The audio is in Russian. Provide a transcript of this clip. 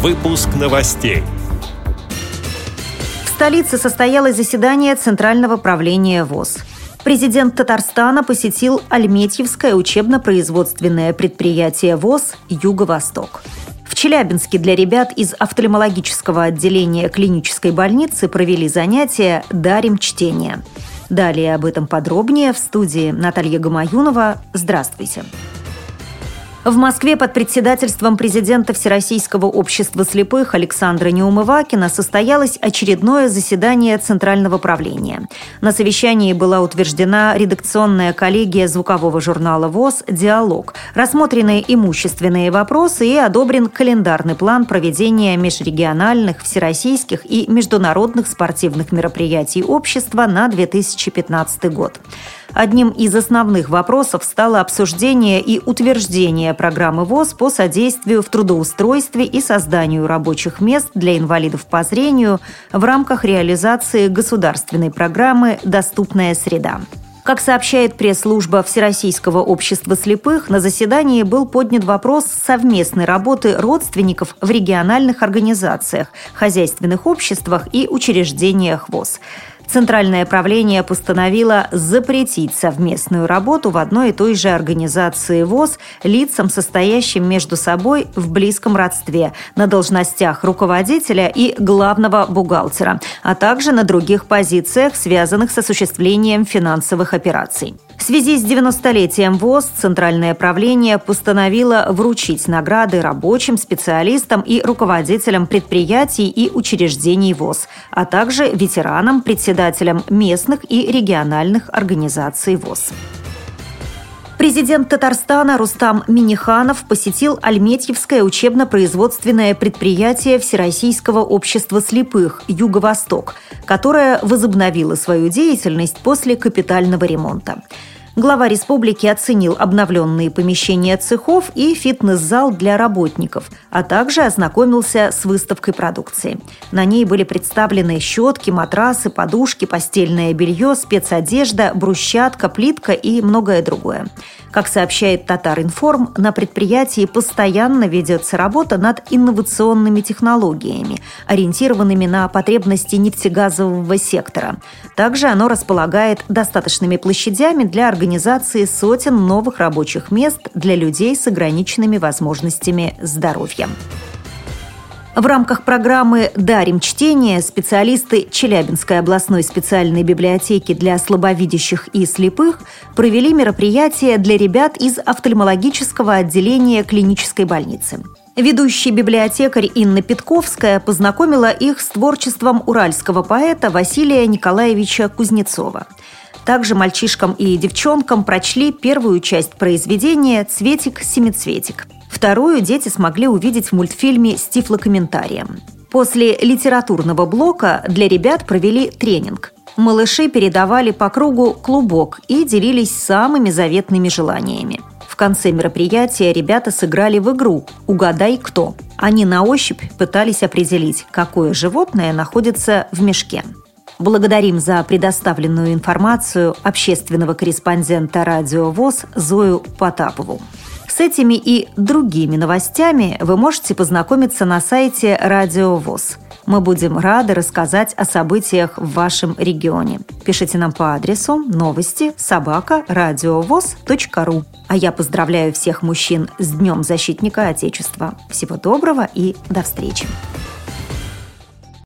Выпуск новостей. В столице состоялось заседание Центрального правления ВОЗ. Президент Татарстана посетил Альметьевское учебно-производственное предприятие ВОЗ «Юго-Восток». В Челябинске для ребят из офтальмологического отделения клинической больницы провели занятия «Дарим чтение». Далее об этом подробнее в студии Наталья Гамаюнова. Здравствуйте. Здравствуйте. В Москве под председательством президента Всероссийского общества слепых Александра Неумывакина состоялось очередное заседание Центрального правления. На совещании была утверждена редакционная коллегия звукового журнала ВОЗ «Диалог», рассмотрены имущественные вопросы и одобрен календарный план проведения межрегиональных, всероссийских и международных спортивных мероприятий общества на 2015 год. Одним из основных вопросов стало обсуждение и утверждение программы ВОЗ по содействию в трудоустройстве и созданию рабочих мест для инвалидов по зрению в рамках реализации государственной программы «Доступная среда». Как сообщает пресс-служба Всероссийского общества слепых, на заседании был поднят вопрос совместной работы родственников в региональных организациях, хозяйственных обществах и учреждениях ВОЗ. Центральное правление постановило запретить совместную работу в одной и той же организации ВОЗ лицам, состоящим между собой в близком родстве, на должностях руководителя и главного бухгалтера, а также на других позициях, связанных с осуществлением финансовых операций. Связи с 90-летием ВОЗ Центральное правление постановило вручить награды рабочим, специалистам и руководителям предприятий и учреждений ВОЗ, а также ветеранам, председателям местных и региональных организаций ВОЗ. Президент Татарстана Рустам Миниханов посетил Альметьевское учебно-производственное предприятие Всероссийского общества слепых «Юго-Восток», которое возобновило свою деятельность после капитального ремонта. Глава республики оценил обновленные помещения цехов и фитнес-зал для работников, а также ознакомился с выставкой продукции. На ней были представлены щетки, матрасы, подушки, постельное белье, спецодежда, брусчатка, плитка и многое другое. Как сообщает Татар-Информ, на предприятии постоянно ведется работа над инновационными технологиями, ориентированными на потребности нефтегазового сектора. Также оно располагает достаточными площадями для организации сотен новых рабочих мест для людей с ограниченными возможностями здоровья. В рамках программы «Дарим чтение» специалисты Челябинской областной специальной библиотеки для слабовидящих и слепых провели мероприятие для ребят из офтальмологического отделения клинической больницы. Ведущий библиотекарь Инна Питковская познакомила их с творчеством уральского поэта Василия Николаевича Кузнецова. Также мальчишкам и девчонкам прочли первую часть произведения «Цветик-семицветик». Вторую дети смогли увидеть в мультфильме с тифлокомментарием. После литературного блока для ребят провели тренинг. Малыши передавали по кругу клубок и делились самыми заветными желаниями. В конце мероприятия ребята сыграли в игру «Угадай, кто». Они на ощупь пытались определить, какое животное находится в мешке. Благодарим за предоставленную информацию общественного корреспондента радио ВОЗ Зою Потапову. С этими и другими новостями вы можете познакомиться на сайте Радио ВОЗ. Мы будем рады рассказать о событиях в вашем регионе. Пишите нам по адресу новости собака ру. А я поздравляю всех мужчин с Днем защитника Отечества. Всего доброго и до встречи!